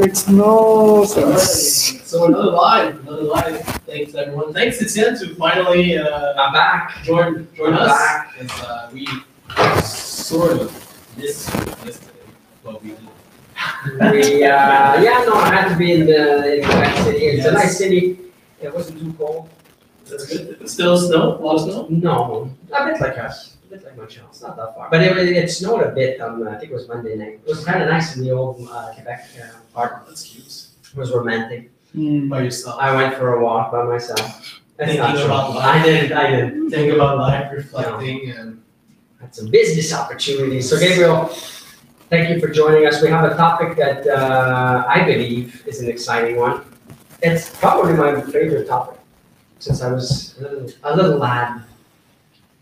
That makes no sense. So another live, another live. Thanks everyone. Thanks Etienne to finally uh, I'm back. join join I'm us. back. As, uh, we sort of missed yesterday, but we did. We, uh, yeah, no, I had to be in the, in Quebec City. It's a nice city. It wasn't too cold. That's good. Still snow, a lot of snow. No, a bit like us, a bit like Montreal. It's not that far, but it, it snowed a bit on. uh, I think it was Monday night. It was kind of nice in the old uh, Quebec uh, park. That's cute. It was romantic. Hmm. By yourself. I went for a walk by myself. That's not Thinking true. about life. I didn't. I didn't. Think about life, reflecting, and Had some business opportunities. So Gabriel, thank you for joining us. We have a topic that uh, I believe is an exciting one. It's probably my favorite topic since I was a little, a little lad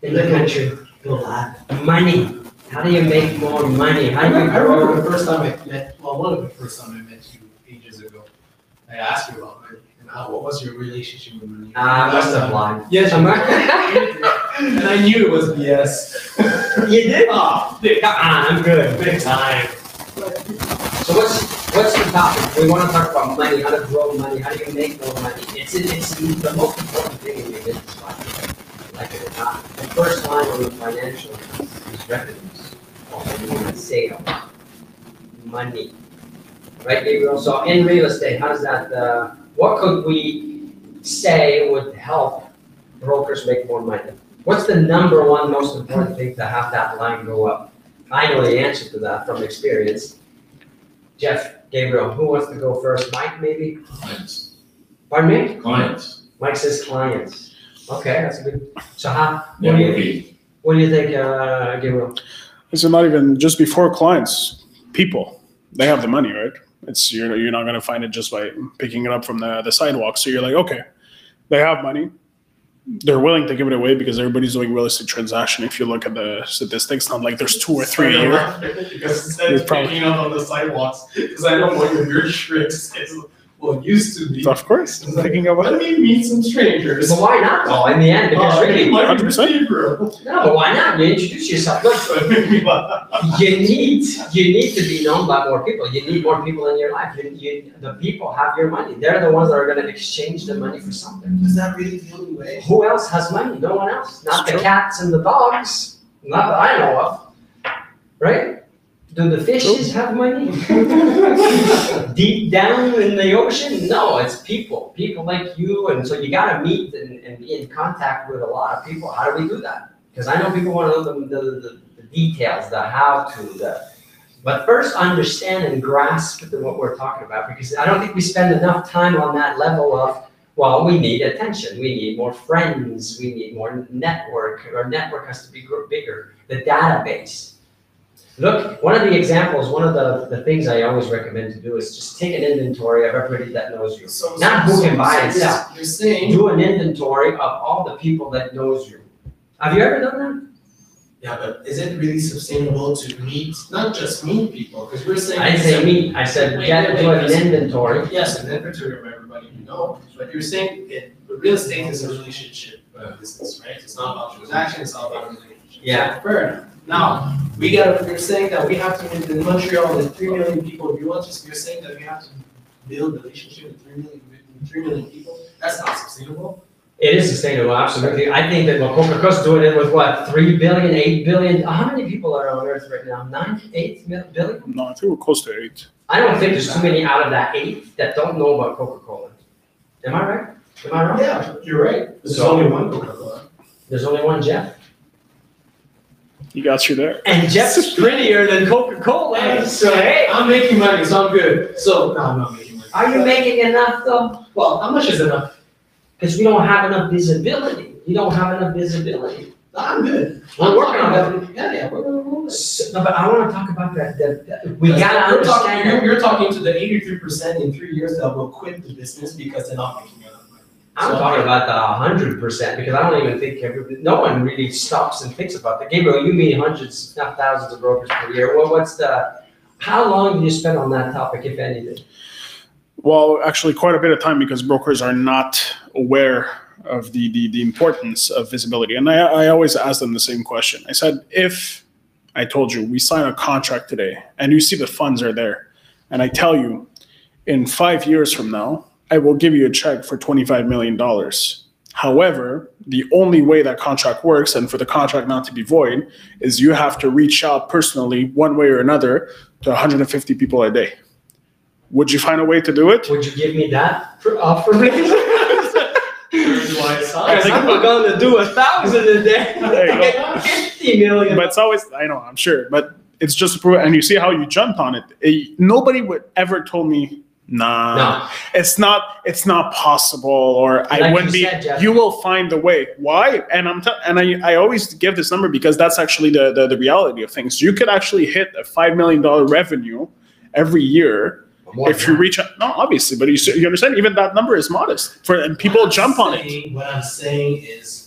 in the country. Money. How do you make more money? How I do you remember, I remember grow? the first time I met, well, one of the first time I met you ages ago. I asked you about money and how, what was your relationship with money? Ah, I must have lied. Yes, you did. and I knew it was BS. You did? oh, big, Come on, I'm good. big time. So what's what's the topic? We want to talk about money, how to grow money, how do you make more money? It's it's the most important thing in your business life. Like it or not. The first line on the financial is revenues. Or maybe sale. Money. Right, Gabriel? So in real estate, how does that uh, what could we say would help brokers make more money? What's the number one most important thing to have that line go up? I know the answer to that from experience. Jeff, Gabriel, who wants to go first? Mike, maybe? Clients. Pardon me? Clients. Mike says clients. Okay, that's a good. So how? What do you, Networking. what do you think, uh, Gabriel? It's not even just before clients, people. They have the money, right? It's you're you're not gonna find it just by picking it up from the, the sidewalk. So you're like, okay, they have money. They're willing to give it away because everybody's doing real estate transaction. If you look at the statistics, not like there's two or three a year. because instead It's of probably- picking up on the sidewalks, because I know one of your tricks is, well, it used to be. Of course, picking up. Let me meet some strangers. But why not though, in the end? Because Oh, really, my 100%. bro. no, but why not? You introduce yourself. Look, So it made me laugh. you need, you need to be known by more people. You need more people in your life. You, you, the people have your money. They're the ones that are gonna exchange the money for something. Is that really the only way? Who else has money? No one else. Not It's the true. cats and the dogs. Not that I know of. Right? Do the fishes oh. have money? Deep down in the ocean? No, it's people. People like you. And so you got to meet and, and be in contact with a lot of people. How do we do that? Because I know people want to know the, the, the, the details, the how to, the. But first, understand and grasp what we're talking about because I don't think we spend enough time on that level of well, we need attention. We need more friends. We need more network. Our network has to be bigger. The database. Look, one of the examples, one of the, the things I always recommend to do is just take an inventory of everybody that knows you. So, Not so- who can so- buy so and you're- sell. You're saying, Do an inventory of all the people that knows you. Have you ever done that? yeah, but is it really sustainable to meet, not just meet people, because we're saying. I didn't say meet. I said Wait, get into an inventory. Yes, an inventory of everybody you know, but you're saying it, but real estate is a relationship uh, business, right? It's not about transaction, it's all about relationship. Yeah. Fair enough. Now, we got, you're saying that we have to, in Montreal, there's three million people, you want to, you're saying that we have to build relationship with 3 million, 3 million people? That's not sustainable. It is sustainable, absolutely. I think that what Coca-Cola's doing it with what, three billion, eight billion? How many people are on Earth right now? Nine, 8 billion? No, I think we're close to eight. I don't think there's too many out of that eight that don't know about Coca-Cola. Am I right? Am I wrong? Yeah, you're right. There's So- only one Coca-Cola. There's only one Jeff. You got you there. And Jeff's prettier than Coca-Cola. So hey, I'm making money, so I'm good. So, no, I'm not making money. are you making enough though? Well, how much is enough? Because we don't have enough visibility. You don't have enough visibility. No, I'm good. We're working on that. Yeah, yeah, we're, we're, we're. So, no, but I want to talk about that. that, that- we gotta You're talking, you're, you're talking to the eighty-three percent in three years that will quit the business because they're not making enough money. I'm talking about the hundred percent because I don't even think every, no one really stops and thinks about that. Gabriel, you meet hundreds, if not thousands of brokers per year. Well, what's the, how long do you spend on that topic, if anything? Well, actually, quite a bit of time because brokers are not aware of the, the, the importance of visibility. And I, I always ask them the same question. I said, if I told you we sign a contract today and you see the funds are there, and I tell you in five years from now, I will give you a check for $25 million. However, the only way that contract works, and for the contract not to be void, is you have to reach out personally, one way or another, to 150 people a day. Would you find a way to do it? Would you give me that for uh, offering? Here's why it's not. Because I'm going to do a thousand a day. There you go. Fifty million. But it's always, I know, I'm sure, but it's just to prove it. And you see how you jumped on it. It- nobody would ever told me, nah, No. it's not, it's not possible, or I wouldn't you be. said, Jeff. you will find the way. Why? And I'm t- and I, I always give this number because that's actually the, the the reality of things. You could actually hit a five million dollar revenue every year More if you reach. out No, obviously, but you you understand. Even that number is modest for and people What I'm jump on it. What I'm saying is,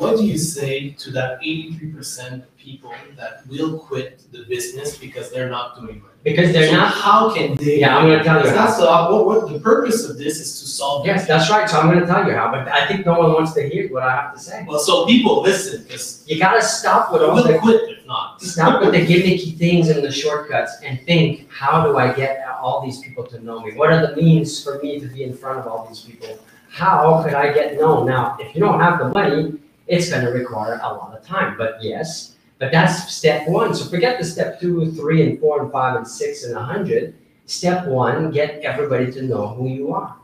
what do you say to that eighty-three percent of people that will quit the business because they're not doing right? Because they're So not. How can they? Yeah, I'm gonna tell you. That's the, what, what, the purpose of this is to solve. Yes, that's right. So I'm going to tell you how, but I think no one wants to hear what I have to say. Well, so people, listen, because You got to stop with all the quit if not. Stop with the gimmicky things and the shortcuts and think, how do I get all these people to know me? What are the means for me to be in front of all these people? How could I get known? Now, if you don't have the money, it's going to require a lot of time, but yes, but that's step one. So forget the step two, three, and four, and five, and six, and a hundred. Step one, get everybody to know who you are.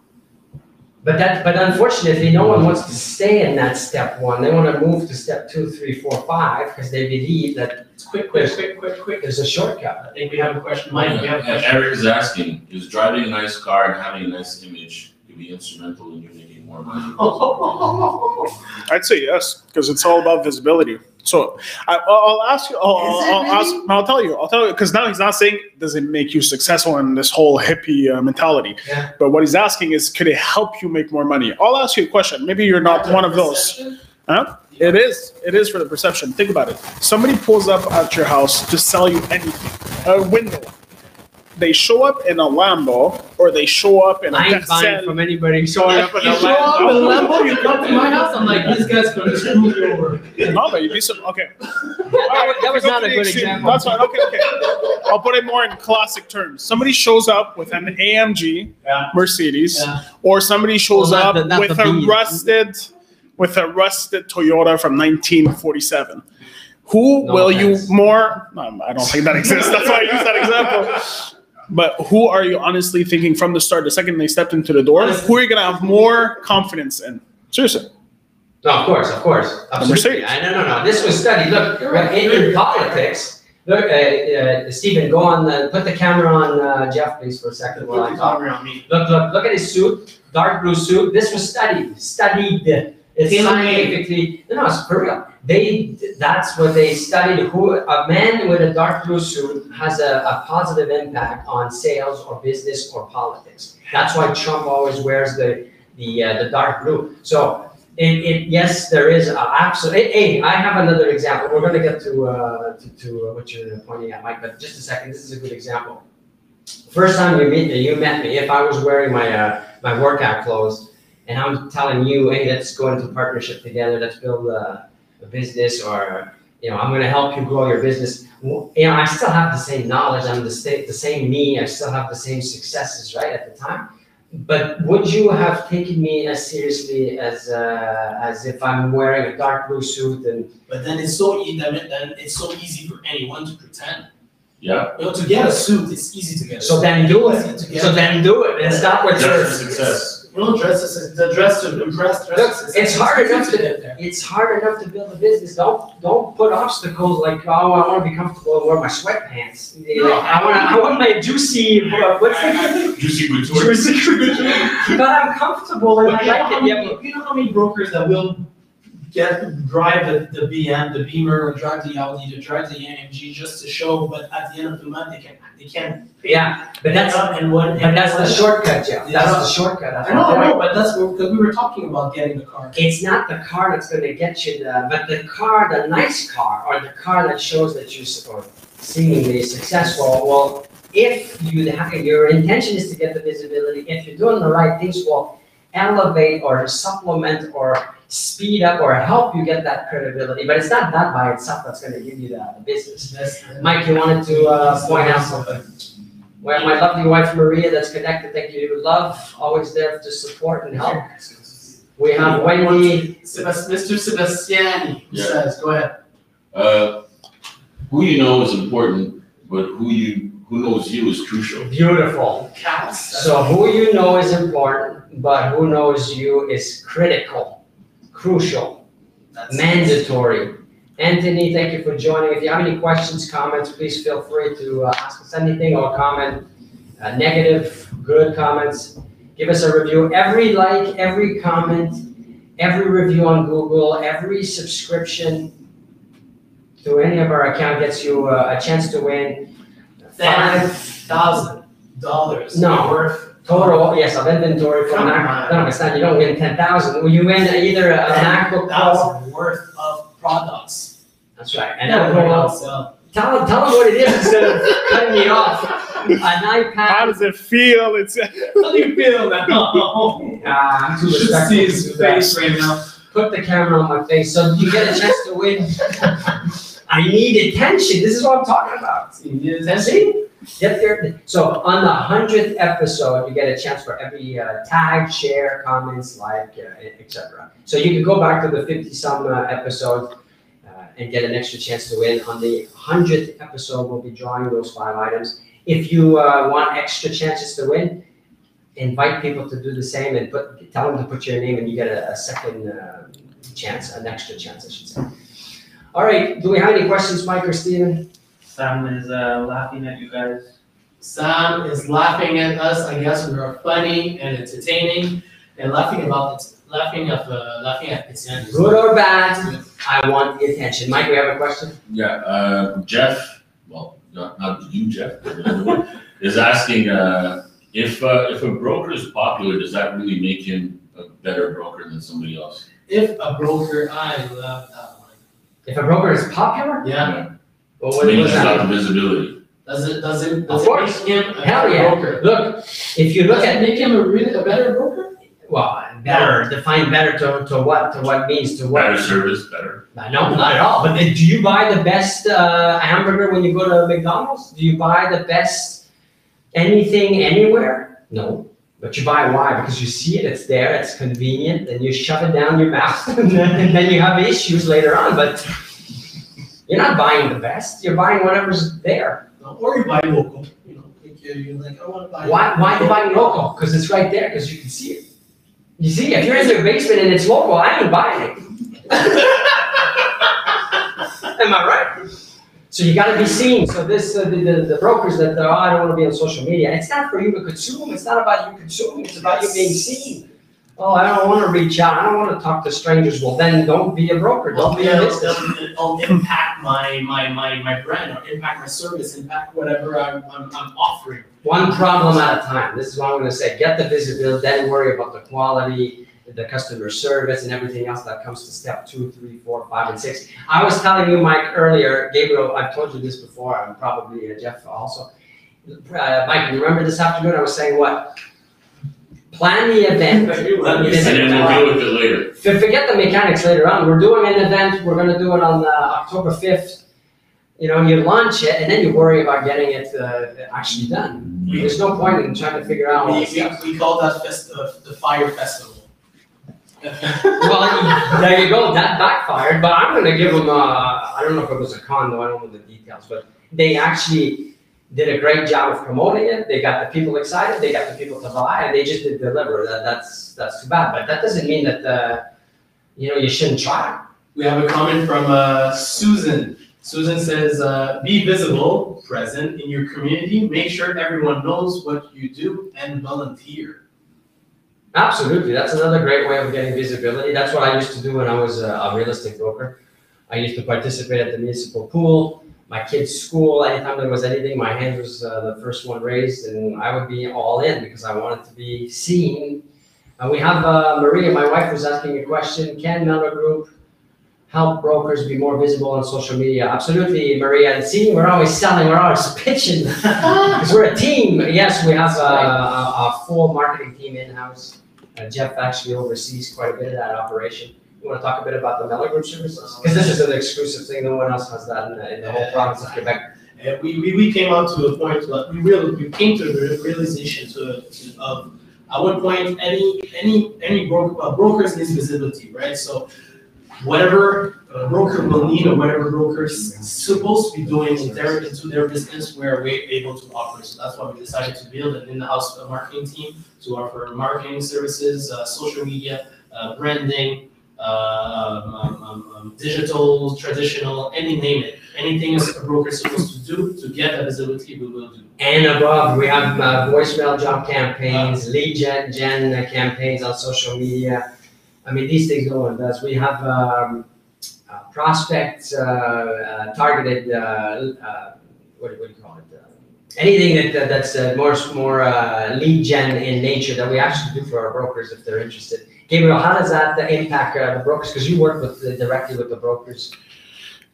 But that, but unfortunately, no one wants to stay in that step one. They want to move to step two, three, four, five, because they believe that It's quick, quick, quick, quick, quick. there's a shortcut. I think we have a question. Mike, you have a question? Eric is asking, is driving a nice car and having a nice image to be instrumental in your making more money? I'd say yes, because it's all about visibility. So I, I'll I'll ask you. I'll, I'll, ask. I'll tell you. I'll tell you because now he's not saying does it make you successful in this whole hippie uh, mentality. Yeah. But what he's asking is, could it help you make more money? I'll ask you a question. Maybe you're not one of those. Perception? Huh? It is. It is for the perception. Think about it. Somebody pulls up at your house to sell you anything. A window. They show up in a Lambo, or they show up in a I ain't buying from anybody showing up in You a show up in a Lambo. Lambo, you come to my house, I'm like, this guy's gonna screw me over. No, but you'd be some. Okay. That was- that was not a good example. That's fine. Okay, okay. I'll put it more in classic terms. Somebody shows up with an AMG Yeah. Mercedes, Yeah. or somebody shows Well, up the- with the a B. rusted, with a rusted Toyota from 1947. Who No will offense. you more? Um, I don't think that exists. That's why I use that example. But who are you honestly thinking from the start, the second they stepped into the door? Honestly. Who are you gonna have more confidence in? Seriously. No, of course, of course. Absolutely. Mercedes. I, no, no, no. This was studied. Look, right. in, in politics, look, uh, uh, Stephen, go on, uh, put the camera on uh, Jeff, please, for a second while I Put the talk. camera on me. Look, look, look at his suit, dark blue suit. This was studied, studied. It's scientifically, no, it's for real. They, that's what they studied. Who a man with a dark blue suit has a, a positive impact on sales or business or politics. That's why Trump always wears the the uh, the dark blue. So it, it yes, there is a absolute. Hey, I have another example. We're gonna get to uh, to, to uh, what you're pointing at, Mike. But just a second. This is a good example. First time you meet me, you met me. If I was wearing my uh, my workout clothes, and I'm telling you, hey, let's go into partnership together. Let's build a, a business, or you know, I'm going to help you grow your business. You know, I still have the same knowledge. I'm the same, the same me. I still have the same successes, right, at the time. But would you have taken me as seriously as uh, as if I'm wearing a dark blue suit and But then it's so easy, then, then it's so easy for anyone to pretend. Yeah, You know, to get a suit, it's easy to get a suit. so then do it. Easy to get. So then do it and stop with that's your success. You don't dress as, the dress to impress, dress. Look, as- it's hard enough to- get there. It's hard enough to build a business. Don't don't put obstacles like oh I want to be comfortable and wear my sweatpants. No. Like, I want I want my juicy what's the Juicy couture. but I'm comfortable and But I you like it. many, Yeah, you know how many brokers that will get, drive the, the BM, the Beamer, or drive the Audi, to drive the AMG just to show, but at the end of the month, they can, they can't. yeah, but that's And what, but and that's the shortcut, Jeff. Yeah. That's the shortcut. I know, I know, but that's, because we were talking about getting the car. It's not the car that's going to get you the, but the car, the nice car, or the car that shows that you're s- or seemingly successful. Well, if you your intention is to get the visibility, if you're doing the right things, will elevate or supplement or speed up or help you get that credibility. But it's not that by itself that's going to give you the, the business. That's- Mike, you wanted to uh, point out something. We have my lovely wife Maria that's connected, thank you, love, always there to support and help. We have Wendy, Sebas- Mr. Sebastiani Yeah. says, go ahead. Uh, who you know is important, but who you, who knows you is crucial. beautiful. Counts. So who you know is important, but who knows you is critical, crucial, That's- mandatory. Anthony, thank you for joining. If you have any questions, comments, please feel free to uh, ask us anything or comment, uh, negative, good comments. Give us a review. Every like, every comment, every review on Google, every subscription to any of our account gets you uh, a chance to win Five thousand dollars. No. Worth. Total, yes, of inventory from Come Mac. on. No, it's not, you don't win ten thousand. You win either a MacBook Pro. Thousand worth of products. That's right. And And then everyone we'll- else, uh, Tell them, tell them what it is instead of cutting me off. An How iPad. does it feel? It's How do you feel now? Uh, I'm too You should respectful see to his that. face right now. Put the camera on my face so you get a chance to win. I need attention. This is what I'm talking about. You need attention. See? Get there. So on the hundredth episode, you get a chance for every uh, tag, share, comments, like, uh, etc. So you can go back to the fifty some uh, episode uh, and get an extra chance to win. On the hundredth episode, we'll be drawing those five items. If you uh, want extra chances to win, invite people to do the same and put tell them to put your name and you get a, a second uh, chance, an extra chance, I should say. All right. Do we have any questions, Mike or Steven? Sam is uh, laughing at you guys. Sam is laughing at us. I guess we are funny and entertaining and laughing about it, laughing at uh, laughing at Tiziano. Good or bad, I want the attention. Mike, we have a question? Yeah, uh, Jeff, well, not, not you, Jeff, but the other one, is asking, uh, if, uh, if a broker is popular, does that really make him a better broker than somebody else? If a broker, I love that one. If a broker is popular, Yeah. Well, what Meaning was he's got that? the visibility. Does it does it Of does it course. make him a Hell better yeah. broker? Look, if you look Does at, it make him a really a better broker? well, better, define better to, to what, to what means, to what? Better service, better. No, not at all. But then, do you buy the best uh, hamburger when you go to McDonald's? Do you buy the best anything anywhere? No. But you buy why? Because you see it, it's there, it's convenient, and you shove it down your mouth, and then, and then you have issues later on. But you're not buying the best. You're buying whatever's there. Or you buy local, you know, like you're, you're like, I wanna buy. Why? Why you buying local? Because it's right there. Because you can see it. You see, if you're in your basement and it's local, I ain't buying it. Am I right? So you got to be seen. So this, uh, the, the, the brokers that oh, I don't want to be on social media. It's not for you to consume. It's not about you consuming. It's about you being seen. Oh, I don't want to reach out. I don't want to talk to strangers. Well, then don't be a broker. Don't be a yeah, business. it'll, it'll impact my, my, my, my brand or impact my service, impact whatever I'm, I'm, I'm offering. One problem at a time. This is what I'm going to say. Get the visibility, then worry about the quality, the customer service, and everything else that comes to step two, three, four, five, and six. I was telling you, Mike, earlier, Gabriel, I've told you this before, and probably uh, Jeff also. Uh, Mike, you remember this afternoon? I was saying what? Plan the event. And then we'll deal with it later. For- Forget the mechanics later on. We're doing an event. We're going to do it on uh, October 5th. You know, you launch it, and then you worry about getting it uh, actually done. There's no point in trying to figure out We, this we, we call that fest, uh, the Fyre Festival. Well, there you go. That backfired, but I'm gonna give them. Uh, I don't know if it was a condo. I don't know the details, but they actually did a great job of promoting it. They got the people excited. They got the people to buy, and they just didn't deliver. That, that's that's too bad. But that doesn't mean that uh, you know you shouldn't try. We have a comment from uh, Susan. Susan says, uh, be visible, present in your community, make sure everyone knows what you do, and volunteer. Absolutely, that's another great way of getting visibility. That's what I used to do when I was a, a real estate broker. I used to participate at the municipal pool, my kids' school. Anytime there was anything, my hand was uh, the first one raised, and I would be all in because I wanted to be seen. And we have uh, Maria, my wife, was asking a question: Can Mellor Group help brokers be more visible on social media? Absolutely, Maria. And see, we're always selling, we're always pitching because we're a team. Yes, we have a, a, a full marketing team in house. Uh, Jeff actually oversees quite a bit of that operation. You want to talk a bit about the Mellor Group services? Because this is an exclusive thing. No one else has that in the, in the whole province of Quebec. And we, we, we came out to a point, like, we really, we came to the realization to, to- of, at one point, any, any, any broker, uh, brokers needs visibility, right? So whatever a broker will need or whatever broker's supposed to be doing in their, into their business, we're we able to offer. So that's why we decided to build an in-house marketing team to offer marketing services, uh, social media, uh, branding, um, um, um, um, digital, traditional, any name it. Anything a broker is supposed to do to get that visibility, we will do. And above, we have uh, voicemail job campaigns, lead gen, gen uh, campaigns on social media. I mean, these things no one does. We have um, uh, prospect uh, uh, targeted, uh, uh, what, what do you call it? Uh, anything that that's uh, more more uh, lead gen in nature that we actually do for our brokers if they're interested. Gabriel, how does that the impact uh, the brokers? Because you work with the, directly with the brokers.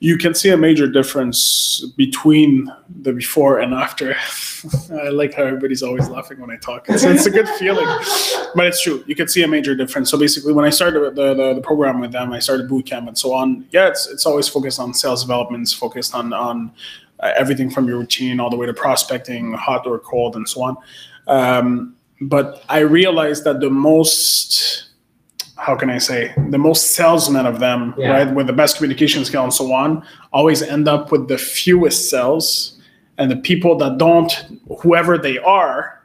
you can see a major difference between the before and after. I like how everybody's always laughing when I talk. It's, it's a good feeling, but it's true. You can see a major difference. So basically, when I started the, the, the program with them, I started boot camp and so on. Yeah, it's, it's always focused on sales developments, focused on on uh, everything from your routine all the way to prospecting, hot or cold, and so on. Um, but I realized that the most how can I say the most salesmen of them, Yeah. right, with the best communication skill and so on, always end up with the fewest sales, and the people that don't, whoever they are,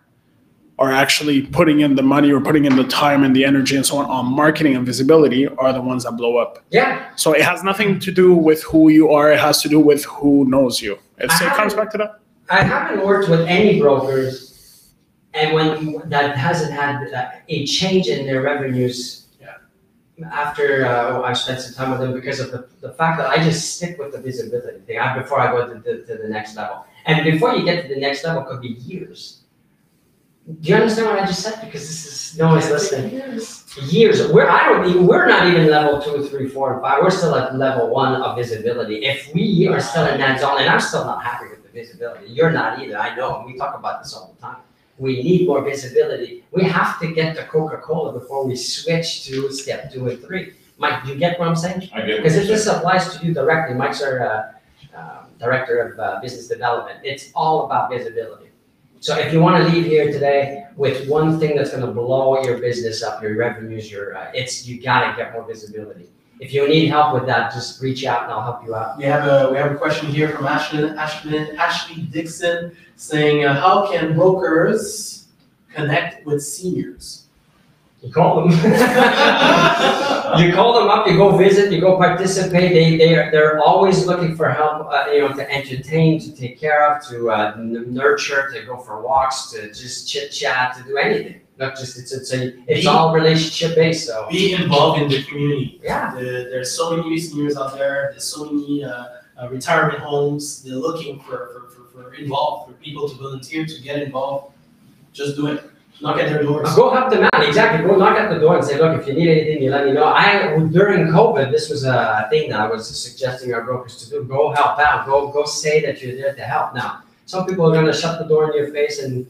are actually putting in the money or putting in the time and the energy and so on on marketing and visibility are the ones that blow up. Yeah, So it has nothing to do with who you are; it has to do with who knows you. It comes back to that. I haven't worked with any brokers, and when that hasn't had uh, a change in their revenues. After uh, I spent some time with them because of the, the fact that I just stick with the visibility thing before I go to the, to the next level. And before you get to the next level, could be years. Do you understand what I just said? Because this is no one's listening. Years. We're I don't even we're not even level two, three, four, and five. We're still at level one of visibility. If we are still in that zone, and I'm still not happy with the visibility, you're not either. I know, we talk about this all the time. We need more visibility. We have to get to Coca-Cola before we switch to step two and three. Mike, do you get what I'm saying? I get Because if this applies to you directly, Mike's our uh, um, director of uh, business development. It's all about visibility. So if you want to leave here today with one thing that's going to blow your business up, your revenues, your uh, it's you got to get more visibility. If you need help with that, just reach out and I'll help you out. We have a, we have a question here from Ashley, Ashley, Ashley Dixon saying, uh, how can brokers connect with seniors? You call them. you call them up. You go visit. You go participate. They they are they're always looking for help. Uh, you know, to entertain, to take care of, to uh, nurture, to go for walks, to just chit chat, to do anything. Not just it's it's a it's Be- all relationship based. So Be involved in the community. yeah, The- there's so many seniors out there, there's so many, uh, uh, retirement homes, they're looking for, for, for, for involved, for people to volunteer, to get involved. Just do it, knock at their doors. Go help them out. Exactly. Go knock at the door and say, look, if you need anything, you let me know. I during COVID, this was a thing that I was suggesting our brokers to do. Go help out. Go go say that you're there to help. Now, some people are gonna shut the door in your face and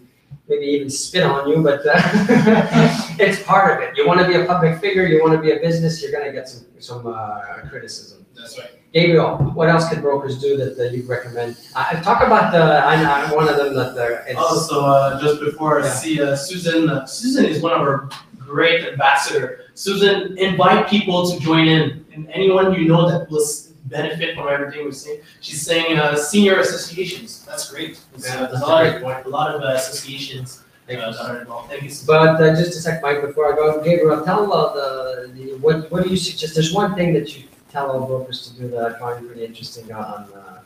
maybe even spit on you, but uh, it's part of it. You want to be a public figure. You want to be a business. You're gonna get some some uh, criticism. That's right. Gabriel, what else can brokers do that uh, you recommend? Uh, talk about the. I'm, I'm one of them that they're. Also, uh, just before I Yeah. see uh, Susan, uh, Susan is one of our great ambassador. Susan, invite people to join in, and anyone you know that will s- benefit from everything we're saying. She's saying uh, senior associations. That's great. It's, uh, Yeah, there's that's a a lot great of point. a lot of uh, associations uh, that are involved. Thank you. Susan. But uh, just a sec, Mike, before I go, Gabriel, tell uh, the, the what what do you suggest? There's one thing that you tell all brokers to do that I find pretty interesting on uh,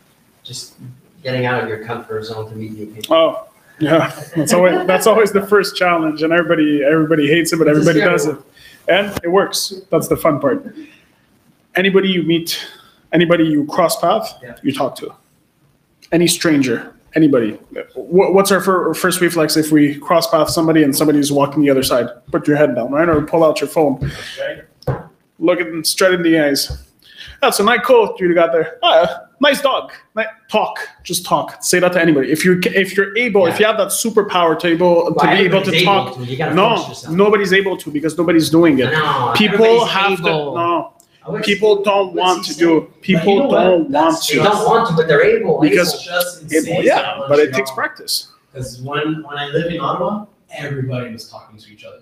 just getting out of your comfort zone to meet new people. Oh, yeah. That's always that's always the first challenge, and everybody everybody hates it, but everybody does it, and it works. That's the fun part. Anybody you meet, anybody you cross path, Yeah. you talk to. Any stranger, anybody. What's our first reflex if we cross path somebody and somebody's walking the other side? Put your head down, right, or pull out your phone. Look at them straight in the eyes. That's a nice coat you got there. Ah, nice dog. Ni- Talk, just talk. Say that to anybody. If you if you're able, if you have that superpower to able to be able to talk, to. You gotta no, nobody's able to because nobody's doing it. No, People have able. to no. I People don't want to do. saying? People you know don't want That's They don't want to, but they're able. Because- It's just It- yeah, but it takes practice. Because when when I lived in Ottawa, everybody was talking to each other.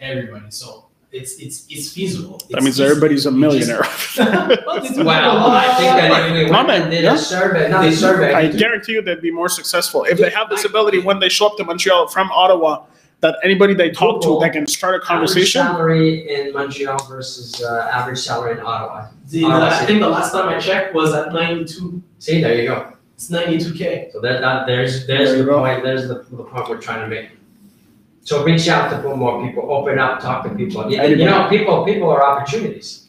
Everybody. So it's it's it's feasible. That It's means feasible. everybody's a millionaire. They Well, have think that lot. if we No, went man, did yeah. a survey, not a They survey. I guarantee you they'd be more successful if they have this ability when they show up to Montreal from Ottawa. That anybody they talk to, that can start a conversation. Average conversation. salary in Montreal versus uh, average salary in Ottawa. The, Oh, I I think the last time I checked was at 92. See, there you go. It's 92k. So that, that there's there's There the go. point. There's the, the point we're trying to make. So reach out to more people, open up, talk to people. You, you know, people people are opportunities.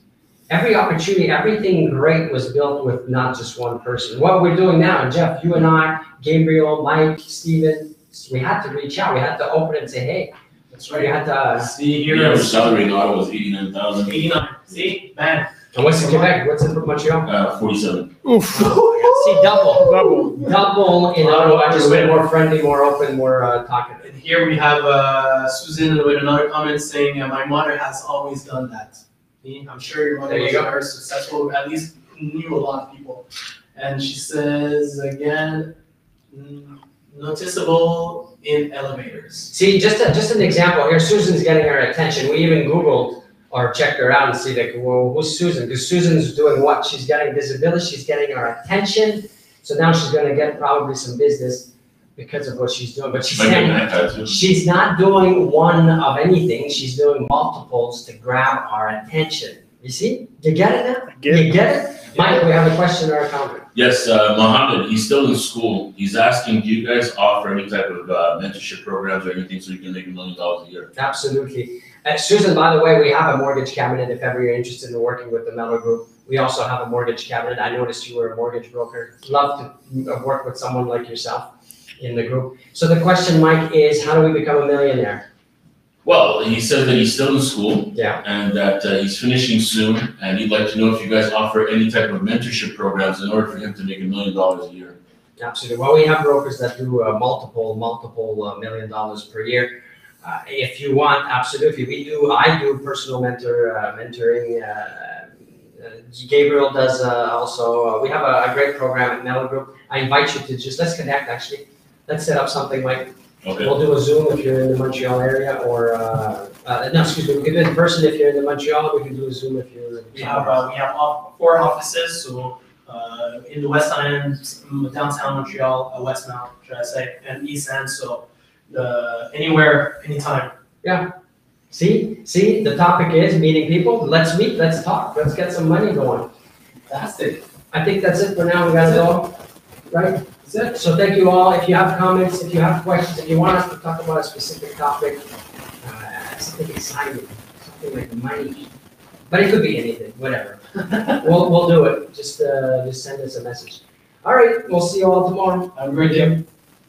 Every opportunity, everything great was built with not just one person. What we're doing now, Jeff, you and I, Gabriel, Mike, Steven, we had to reach out. We had to open it and say, hey, That's we right. had to. Uh, See The here average is salary in Ottawa was eighty-nine thousand, 89. See, man. and what's in Quebec? What's in Montreal? uh, forty-seven. Oof, See, double, double. double in Ottawa. Just way more friendly, more open, more uh, talkative. And here we have uh, Susan with another comment saying, uh, "My mother has always done that." I'm sure your mother There you was very successful. At least knew a lot of people. And she says again, mm, noticeable in elevators. See, just a, just an example here. Susan's getting our attention. We even Googled or checked her out and see like, well, who's Susan? Because Susan's doing what? She's getting visibility. She's getting our attention. So now she's going to get probably some business because of what she's doing. But she's Might get saying iPad too. she's not doing one of anything. She's doing multiples to grab our attention. You see? You get it now? I get it. You get it? Mike, we have a question or a comment. Yes, uh, Mohammed, he's still in school. He's asking, do you guys offer any type of uh, mentorship programs or anything so you can make a million dollars a year? Absolutely. Uh, Susan, by the way, we have a mortgage cabinet if ever you're interested in working with the Mellor Group. We also have a mortgage cabinet. I noticed you were a mortgage broker. Love to uh, work with someone like yourself in the group. So the question, Mike, is how do we become a millionaire? Well, he said that he's still in school Yeah. and that uh, he's finishing soon, and he'd like to know if you guys offer any type of mentorship programs in order for him to make a million dollars a year. Absolutely. Well, we have brokers that do uh, multiple, multiple uh, million dollars per year. Uh, if you want, absolutely. We do. I do personal mentor uh, mentoring. Uh, uh, Gabriel does uh, also. Uh, we have a, a great program at Mellor Group. I invite you to just let's connect. Actually, let's set up something like Okay, we'll do a Zoom if you're in the Montreal area, or uh, uh, no, excuse me, we can do it in person if you're in the Montreal. We can do a Zoom if you're. In We have uh, we have off- four offices, so uh, in the West End, mm, downtown Montreal, uh, Westmount, should I say, and East End. So uh, anywhere, anytime. Yeah. See, see, the topic is meeting people. Let's meet. Let's talk. Let's get some money going. Fantastic. I think that's it for now. We gotta go, right? That's it. So thank you all. If you have comments, if you have questions, if you want us to talk about a specific topic, uh, something exciting, something like money, but it could be anything, whatever. We'll, we'll do it. Just, uh, just send us a message. All right, we'll see you all tomorrow. Have a great day.